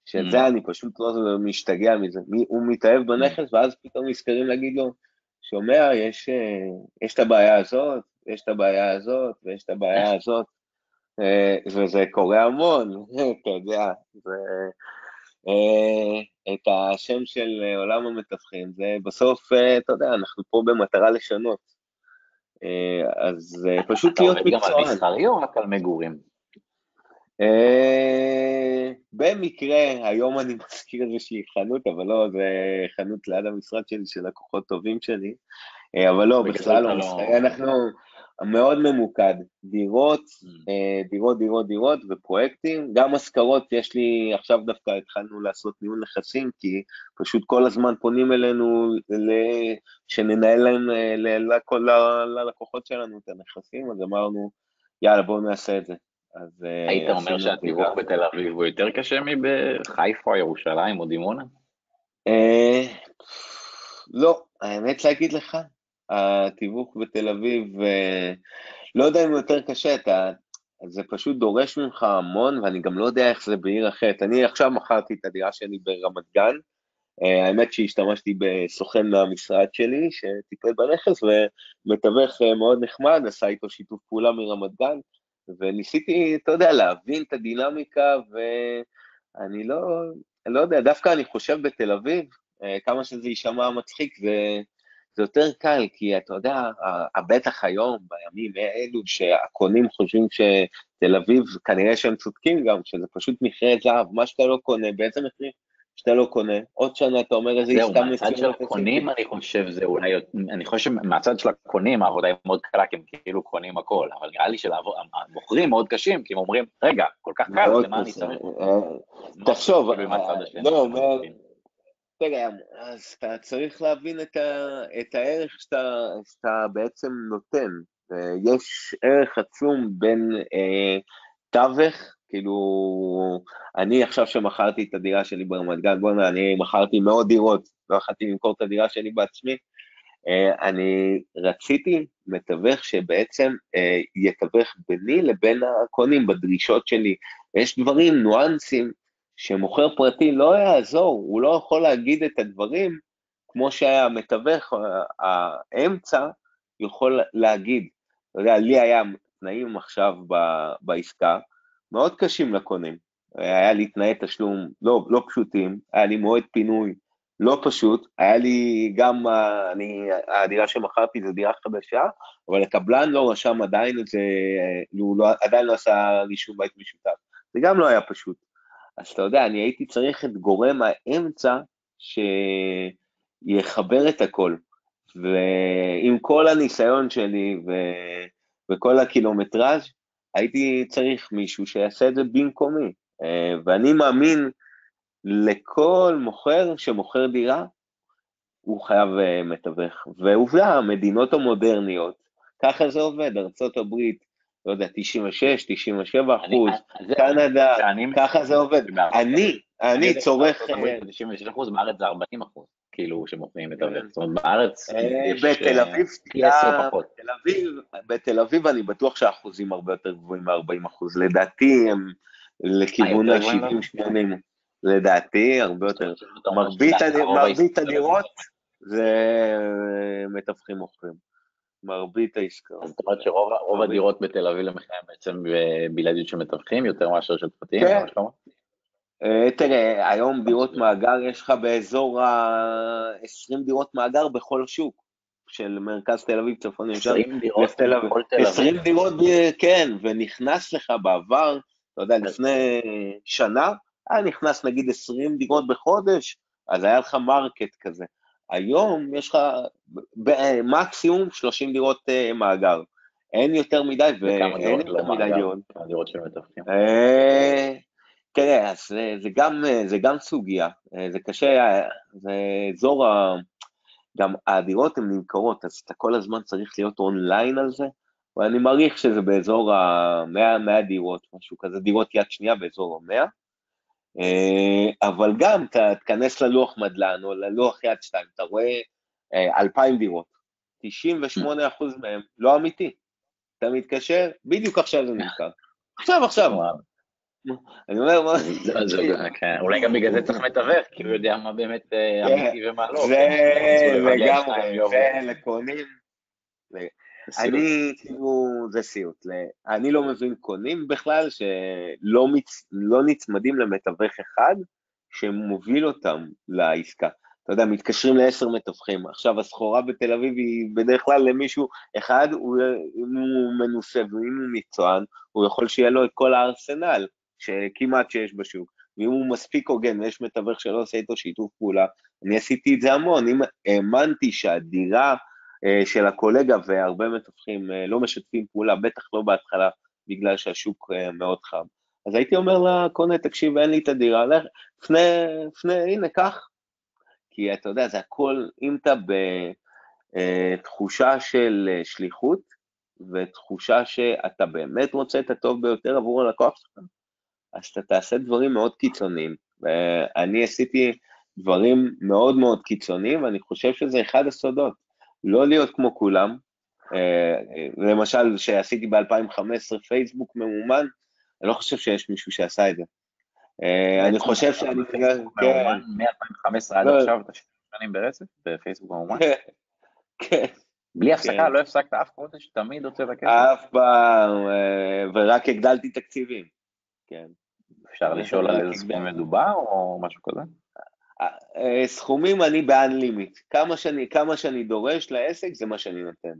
שזה mm. אני פשוט לא משתגע מזה. הוא מתאהב mm. בנכס, ואז פתאום נזכרים להגיד לו, שומע, יש, אה, יש את הבעיה הזאת, יש את הבעיה הזאת, ויש את הבעיה הזאת, אה, וזה קורה המון, אתה יודע, זה, את השם של עולם המתווכים, זה בסוף, אתה יודע, אנחנו פה במטרה לשנות. אז פשוט להיות מקצוען. אתה עובד גם על מסחרי או רק על מגורים? במקרה, היום אני מזכיר איזושהי חנות, אבל לא, זה חנות ליד המשרד שלי של לקוחות טובים שלי, אה, אבל לא, בכלל לא, לא, אנחנו מאוד ממוקד, דירות, mm. אה, דירות, דירות, דירות ופרויקטים, גם השכרות, יש לי, עכשיו דווקא התחלנו לעשות ניהול נכסים, כי פשוט כל הזמן פונים אלינו שננהל להם, אה, ללקוחות שלנו את הנכסים, אז אמרנו, יאללה, בואו נעשה את זה. אז... אה, היית אומר שהתיווך בתל אביב הוא יותר קשה מבחיפה, ירושלים או דימונה? לא, האמת להגיד לך, התיווך בתל אביב, אה, לא יודע אם הוא יותר קשה, אתה, זה פשוט דורש ממך המון, ואני גם לא יודע איך זה בעיר אחרת. אני עכשיו מכרתי את הדירה שלי ברמת גן, האמת שהשתמשתי בסוכן מהמשרד שלי, שטיפל בנכס, ומתווך מאוד נחמד, עשה איתו שיתוף פעולה מרמת גן, וניסיתי, אתה יודע, להבין את הדינמיקה, ואני לא, לא יודע, דווקא אני חושב בתל אביב, אה, כמה שזה יישמע מצחיק, זה, זה יותר קל, כי אתה יודע, בטח היום, בימים האלו, שהקונים חושבים שתל אביב, כנראה שהם צודקים גם, שזה פשוט מכרה זהב, מה שאתה לא קונה, באיזה מחיר? שאתה לא קונה, עוד שנה אתה אומר איזה עסקה מסוימת. זהו, מהצד של הקונים אני חושב זה אולי, אני חושב שמהצד של הקונים העבודה היא מאוד קלה, כי הם כאילו קונים הכל, אבל נראה לי שהמוכרים מאוד קשים, כי הם אומרים, רגע, כל כך קל, למה אני צריך? אה, תחשוב, אה, רגע, אז אתה צריך להבין את הערך שאתה בעצם נותן. יש ערך עצום בין אה, תווך כאילו, אני עכשיו שמכרתי את הדירה שלי ברמת גן, בוא'נה, אני מכרתי מאות דירות, לא יכולתי למכור את הדירה שלי בעצמי. אה, אני רציתי מתווך שבעצם אה, יתווך ביני לבין הקונים בדרישות שלי. יש דברים, ניואנסים, שמוכר פרטי לא יעזור, הוא לא יכול להגיד את הדברים כמו שהיה המתווך, האמצע יכול להגיד, אתה יודע, לי היה תנאים עכשיו ב, בעסקה, מאוד קשים לקונים. היה לי תנאי תשלום לא, לא פשוטים, היה לי מועד פינוי לא פשוט, היה לי גם, אני, הדירה שמכרתי זו דירה חדשה, אבל הקבלן לא רשם עדיין את זה, הוא לא, עדיין לא עשה רישום בית משותף. זה גם לא היה פשוט. אז אתה יודע, אני הייתי צריך את גורם האמצע שיחבר את הכל. ועם כל הניסיון שלי ו... וכל הקילומטראז', הייתי צריך מישהו שיעשה את זה במקומי. אה, ואני מאמין לכל מוכר שמוכר דירה, הוא חייב אה, מתווך. ועובדה, המדינות המודרניות, ככה זה עובד, ארה"ב, לא יודע, 96, 97 אחוז, קנדה, ככה זה עובד. אני, אני צורך... 96 אחוז, בארץ זה 40 אחוז, כאילו, שמוכרים מתווך. זאת אומרת, בארץ אה, בתל אביב, בתל אביב אני בטוח שהאחוזים הרבה יותר גבוהים מ-40 אחוז. לדעתי הם לכיוון ה-70-80. לדעתי, הרבה יותר. מרבית הדירות זה מתווכים מוכרים. מרבית העסקאות. זאת אומרת שרוב הדירות בתל אביב למחירים בעצם בלעדיות של מתווכים, יותר מאשר של פרטיים? כן. אה, תראה, היום דירות מאגר, יש לך באזור ה-20 דירות מאגר בכל שוק. של מרכז תל אביב, צפון ישר. 20 דירות תל אביב. 20 דירות, כן, ונכנס לך בעבר, אתה יודע, לפני שנה, היה נכנס נגיד 20 דירות בחודש, אז היה לך market כזה. היום יש לך מקסימום 30 דירות אה, מאגר. אין יותר מדי, ואין יותר לא מדי דירות. של מתווכים? אה, תראה, אז זה, גם, זה גם סוגיה, אה, זה קשה, זה אזור ה... גם הדירות הן נמכרות, אז אתה כל הזמן צריך להיות אונליין על זה, ואני מעריך שזה באזור ה-100 דירות, משהו כזה, דירות יד שנייה באזור ה-100. אה, אבל גם, תיכנס ללוח מדלן או ללוח יד שתיים, אתה רואה אה, אלפיים דירות, 98 אחוז מהם לא אמיתי. אתה מתקשר, בדיוק עכשיו זה נמכר. עכשיו, עכשיו. אני אומר, מה... כן, אולי גם בגלל זה צריך מתווך, כי הוא יודע מה באמת אה, כן. אמיתי ומה לא. זה לגמרי, זה לקונים. אני, כאילו, זה סיוט. אני לא מבין קונים בכלל שלא מצ... לא נצמדים למתווך אחד שמוביל אותם לעסקה. אתה יודע, מתקשרים לעשר מתווכים. עכשיו, הסחורה בתל אביב היא בדרך כלל למישהו אחד, הוא, אם הוא מנוסה ואם הוא מקצוען, הוא יכול שיהיה לו את כל הארסנל שכמעט שיש בשוק. ואם הוא מספיק הוגן ויש מתווך שלא עושה איתו שיתוף פעולה, אני עשיתי את זה המון. אם האמנתי שהדירה של הקולגה והרבה מתווכים אה, לא משתפים פעולה, בטח לא בהתחלה, בגלל שהשוק אה, מאוד חם. אז הייתי אומר לקונה, תקשיב, אין לי את הדירה, לך, פנה, פנה, הנה, קח. כי אתה יודע, זה הכל, אם אתה בתחושה של שליחות, ותחושה שאתה באמת רוצה את הטוב ביותר עבור הלקוח שלך, אז אתה תעשה דברים מאוד קיצוניים. ואני עשיתי דברים מאוד מאוד קיצוניים, ואני חושב שזה אחד הסודות. לא להיות כמו כולם. אה, למשל, שעשיתי ב-2015 פייסבוק ממומן, אני לא חושב שיש מישהו שעשה את זה. אה, אני חושב שאני... כן. מ-2015 עד לא. עכשיו אתה שנים ברצף בפייסבוק ממומן? כן. בלי הפסקה, כן. לא הפסקת אף חודש, תמיד הוצאת כסף? אף פעם, אה, ורק הגדלתי תקציבים, כן. אפשר לשאול על איזה סכום מדובר או משהו כזה? אה, סכומים אני ב-unlimit, כמה שאני, כמה שאני דורש לעסק זה מה שאני נותן.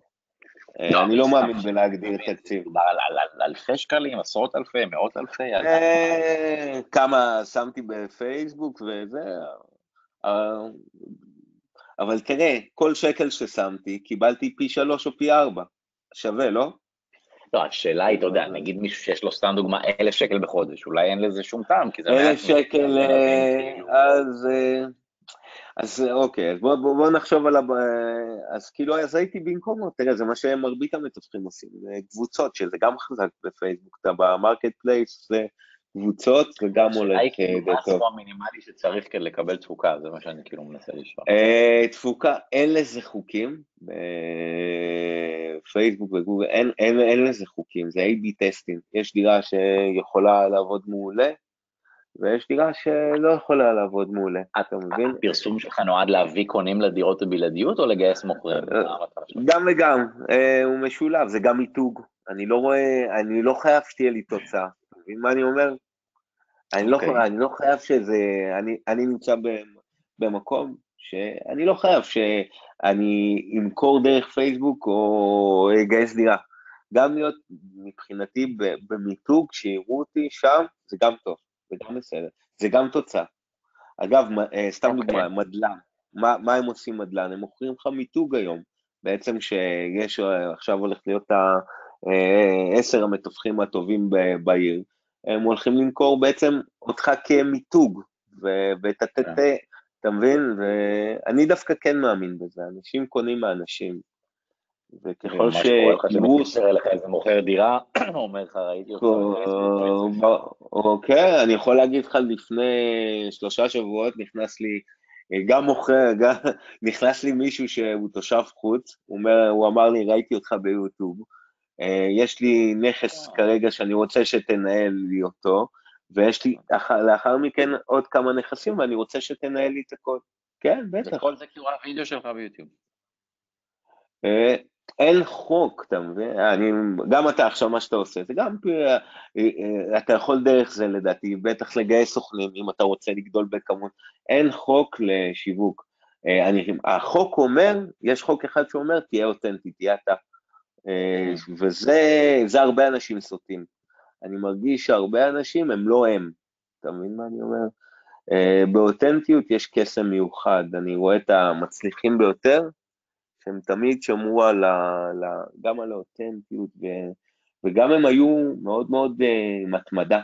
אה, לא, אני לא מאמין בלהגדיר תקציב. מדובר על אלפי שקלים, עשרות אלפי, מאות אלפי? אה, כמה שמתי בפייסבוק וזה, אבל תראה, כל שקל ששמתי קיבלתי פי שלוש או פי ארבע, שווה, לא? לא, השאלה היא, אתה יודע, נגיד מישהו שיש לו סתם דוגמה אלף שקל בחודש, אולי אין לזה שום טעם, כי זה... אלף שקל, אה, אז... אה, אז אוקיי, אז בוא, בוא, בוא נחשוב על ה... אז כאילו, אז הייתי במקומו, תראה, זה מה שמרבית המתווכים עושים, קבוצות, שזה גם חזק בפייסבוק, אתה ב marketplace, זה קבוצות וגם עולה די מה הסכום המינימלי שצריך כדי לקבל תפוקה? זה מה שאני כאילו מנסה לשאול. אה, תפוקה, אין לזה חוקים, בפייסבוק וגוגל, אין, אין, אין לזה חוקים, זה A-B טסטים. יש דירה שיכולה לעבוד מעולה, ויש דירה שלא יכולה לעבוד מעולה, אתה מבין? הפרסום שלך נועד להביא קונים לדירות בבלעדיות או לגייס מוכרים? אה, גם וגם, אה, הוא משולב, זה גם מיתוג. אני לא רואה, אני לא חייב שתהיה לי תוצאה. מבין מה אני אומר? אני לא, אוקיי. אני לא חייב שזה, אני, אני נמצא במקום שאני לא חייב שאני אמכור דרך פייסבוק או אגייס דירה. גם להיות מבחינתי במיתוג, שיראו אותי שם, זה גם טוב, זה גם בסדר, זה גם תוצאה. אגב, אה, סתם okay. אוקיי. דוגמה, מדלן, מה, מה הם עושים מדלן? הם מוכרים לך מיתוג היום. בעצם שיש, עכשיו הולך להיות אה, עשר המתווכים הטובים בעיר, הם הולכים למכור בעצם אותך כמיתוג, ואת הטט, כן. אתה מבין? ואני דווקא כן מאמין בזה, אנשים קונים מאנשים. וככל ש... מה שקורה לך שמתקשר אליך איזה מוכר דירה, אומר לך, ראיתי אותך. אוקיי, אני יכול להגיד לך, לפני שלושה שבועות נכנס לי, גם מוכר, גם נכנס לי מישהו שהוא תושב חוץ, הוא אמר לי, ראיתי אותך ביוטיוב, אה, יש לי נכס אה. כרגע שאני רוצה שתנהל לי אותו, ויש לי לאחר מכן עוד כמה נכסים ואני רוצה שתנהל לי את הכל. כן, בטח. וכל זה הוא הווידאו שלך ביוטיוב. אה, אין חוק, אתה מבין? אני, גם אתה עכשיו, מה שאתה עושה, זה גם, אתה יכול דרך זה לדעתי, בטח לגייס סוכנים, אם אתה רוצה לגדול בכמות, אין חוק לשיווק. אני, החוק אומר, יש חוק אחד שאומר, תהיה אותנטי, תהיה אתה. אה, וזה הרבה אנשים סוטים. אני מרגיש שהרבה אנשים הם לא הם, אתה מבין מה אני אומר? אה, באותנטיות יש קסם מיוחד, אני רואה את המצליחים ביותר, שהם תמיד שמרו על ה, גם על האותנטיות, ו, וגם הם היו מאוד מאוד uh, עם התמדה.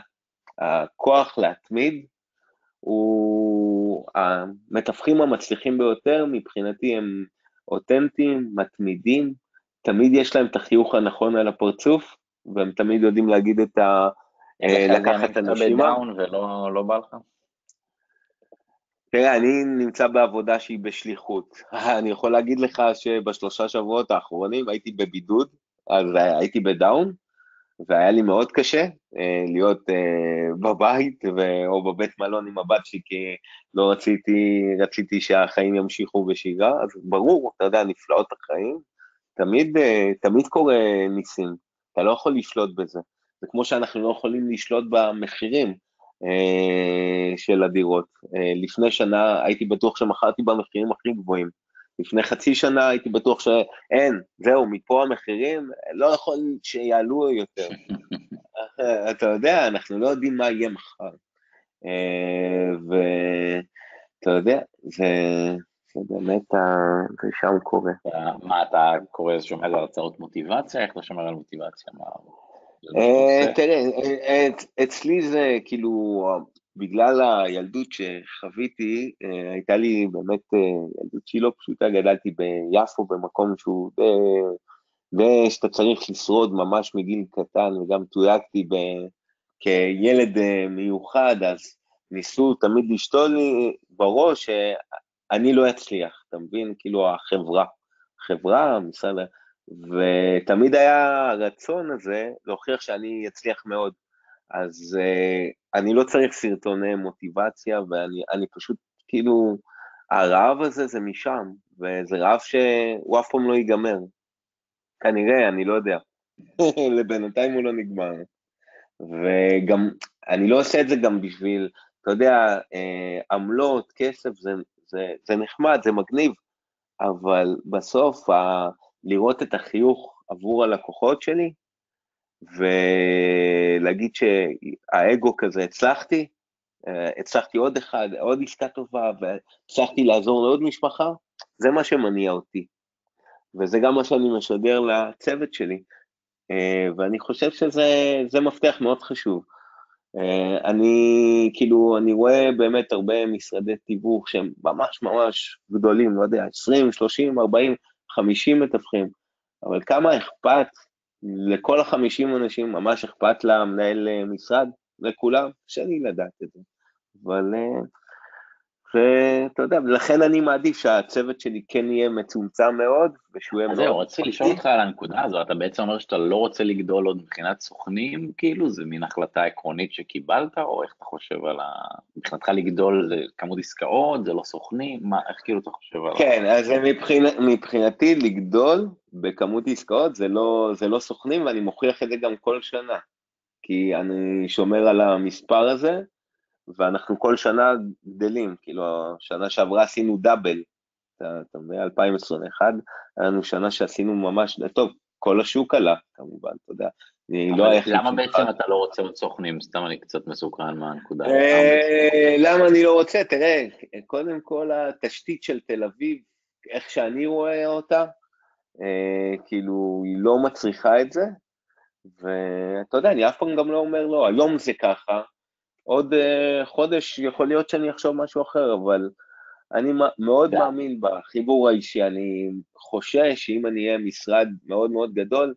הכוח להתמיד הוא, המתווכים המצליחים ביותר מבחינתי הם אותנטיים, מתמידים, תמיד יש להם את החיוך הנכון על הפרצוף, והם תמיד יודעים להגיד את ה... אה, לקחת את הנשימה. ולא לא בא לך? תראה, אני נמצא בעבודה שהיא בשליחות. אני יכול להגיד לך שבשלושה שבועות האחרונים הייתי בבידוד, אז הייתי בדאון, והיה לי מאוד קשה אה, להיות אה, בבית או בבית מלון עם הבת שלי, כי לא רציתי, רציתי שהחיים ימשיכו בשגרה, אז ברור, אתה יודע, נפלאות החיים, תמיד, אה, תמיד קורה ניסים, אתה לא יכול לשלוט בזה. זה כמו שאנחנו לא יכולים לשלוט במחירים אה, של הדירות. אה, לפני שנה הייתי בטוח שמכרתי במחירים הכי גבוהים. לפני חצי שנה הייתי בטוח שאין, זהו, מפה המחירים, לא יכול שיעלו יותר. אתה יודע, אנחנו לא יודעים מה יהיה מחר. אה, ואתה יודע, זה, זה באמת, זה שם קורה. מה אתה קורא, שומר על הרצאות מוטיבציה? איך אתה שומר על מוטיבציה? אה, תראה, אה, אצלי זה כאילו, בגלל הילדות שחוויתי, אה, הייתה לי באמת ילדות שהיא לא פשוטה, גדלתי ביפו במקום שהוא די, שאתה צריך לשרוד ממש מגיל קטן, וגם תויגתי כילד מיוחד, אז ניסו תמיד לשתול לי בראש אני לא אצליח, אתה מבין? כאילו החברה, חברה, משרד, ותמיד היה הרצון הזה להוכיח שאני אצליח מאוד. אז uh, אני לא צריך סרטוני מוטיבציה, ואני פשוט, כאילו, הרעב הזה זה משם, וזה רעב שהוא אף פעם לא ייגמר. כנראה, אני לא יודע. לבינתיים הוא לא נגמר. וגם, אני לא עושה את זה גם בשביל, אתה יודע, אה, עמלות, כסף, זה, זה, זה נחמד, זה מגניב, אבל בסוף ה, לראות את החיוך עבור הלקוחות שלי, ולהגיד שהאגו כזה, הצלחתי, אה, הצלחתי עוד אחד, עוד עסקה טובה, והצלחתי לעזור לעוד משפחה, זה מה שמניע אותי. וזה גם מה שאני משדר לצוות שלי. אה, ואני חושב שזה מפתח מאוד חשוב. אה, אני כאילו, אני רואה באמת הרבה משרדי תיווך שהם ממש ממש גדולים, לא יודע, 20, 30, 40, 50 מתווכים, אבל כמה אכפת לכל החמישים אנשים, ממש אכפת למנהל אה, משרד, לכולם, לי לדעת את זה. אבל, אה, ואתה יודע, לכן אני מעדיף שהצוות שלי כן יהיה מצומצם מאוד, ושהוא יהיה מאוד... זהו, רציתי לשאול אותך על הנקודה הזו, אתה בעצם אומר שאתה לא רוצה לגדול עוד מבחינת סוכנים, כאילו, זה מין החלטה עקרונית שקיבלת, או איך אתה חושב על ה... מבחינתך לגדול זה כמות עסקאות, זה לא סוכנים, מה, איך כאילו אתה חושב על. כן, אז מבחינ... מבחינתי לגדול בכמות עסקאות זה לא, זה לא סוכנים, ואני מוכיח את זה גם כל שנה, כי אני שומר על המספר הזה, ואנחנו כל שנה גדלים, כאילו, השנה שעברה עשינו דאבל, אתה מבין, 2021, היה לנו שנה שעשינו ממש, טוב, כל השוק עלה, כמובן, אתה יודע. אני לא היחיד למה בעצם אתה לא רוצה עוד סוכנים? סתם אני קצת מסוכן מהנקודה. אה, למה אני לא רוצה? תראה, קודם כל התשתית של תל אביב, איך שאני רואה אותה, אה, כאילו, היא לא מצריכה את זה, ואתה יודע, אני אף פעם גם לא אומר לא, היום זה ככה, עוד uh, חודש יכול להיות שאני אחשוב משהו אחר, אבל אני מאוד yeah. מאמין בחיבור האישי, אני חושש שאם אני אהיה משרד מאוד מאוד גדול,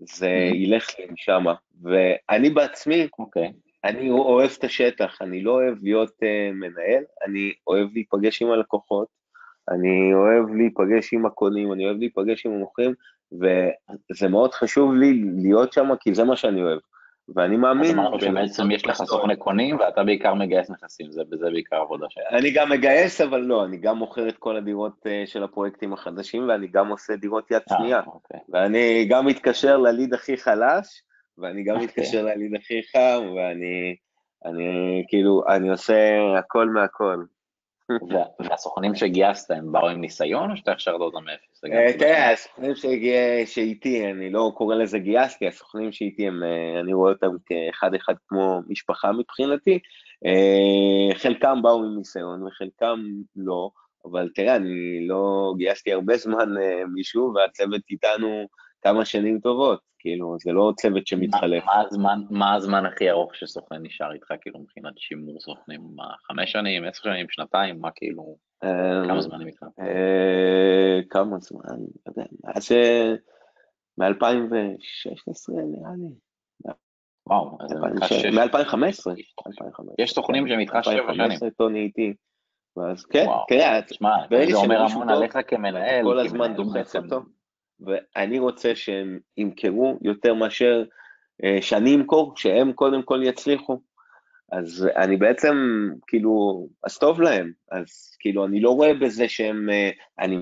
זה mm-hmm. ילך לי משם. ואני בעצמי, okay. אוקיי. אני אוהב את השטח, אני לא אוהב להיות uh, מנהל, אני אוהב להיפגש עם הלקוחות, אני אוהב להיפגש עם הקונים, אני אוהב להיפגש עם המוכרים, וזה מאוד חשוב לי להיות שם, כי זה מה שאני אוהב. ואני מאמין... אז אמרנו שבעצם יש לך סוכני קונים ואתה בעיקר מגייס נכסים, זה, זה בעיקר עבודה שלך. אני גם מגייס, אבל לא, אני גם מוכר את כל הדירות uh, של הפרויקטים החדשים, ואני גם עושה דירות יד אה, שנייה. אוקיי. ואני גם מתקשר לליד הכי חלש, ואני גם אוקיי. מתקשר לליד הכי חם, ואני אני, כאילו, אני עושה הכל מהכל. והסוכנים שגייסת הם באו עם ניסיון או שאתה הכשרת אותם מאפס? אה, תראה, הסוכנים שאיתי, אני לא קורא לזה גייסתי, הסוכנים שאיתי, אה, אני רואה אותם כאחד אחד כמו משפחה מבחינתי, אה, חלקם באו עם ניסיון וחלקם לא, אבל תראה, אני לא גייסתי הרבה זמן מישהו והצוות איתנו כמה שנים טובות, כאילו, זה לא צוות שמתחלף. מה, מה, הזמן, מה הזמן הכי ארוך שסוכן נשאר איתך, כאילו, מבחינת שימור סוכנים? מה, חמש שנים, עשר שנים, שנתיים, מה כאילו, כמה זמן הם איתך? אה, כמה זמן, לא יודע, מאז מ-2016 נראה לי. וואו, אז מ-2015. יש סוכנים שהם איתך שבע שנים. 2015 טוני איתי. ואז כן, תראה, תשמע, זה אומר המון עליך כמנהל. כל הזמן דוחף אותו. ואני רוצה שהם ימכרו יותר מאשר אה, שאני אמכור, שהם קודם כל יצליחו. אז אני בעצם, כאילו, אז טוב להם, אז כאילו, אני לא רואה בזה שהם, אה, אני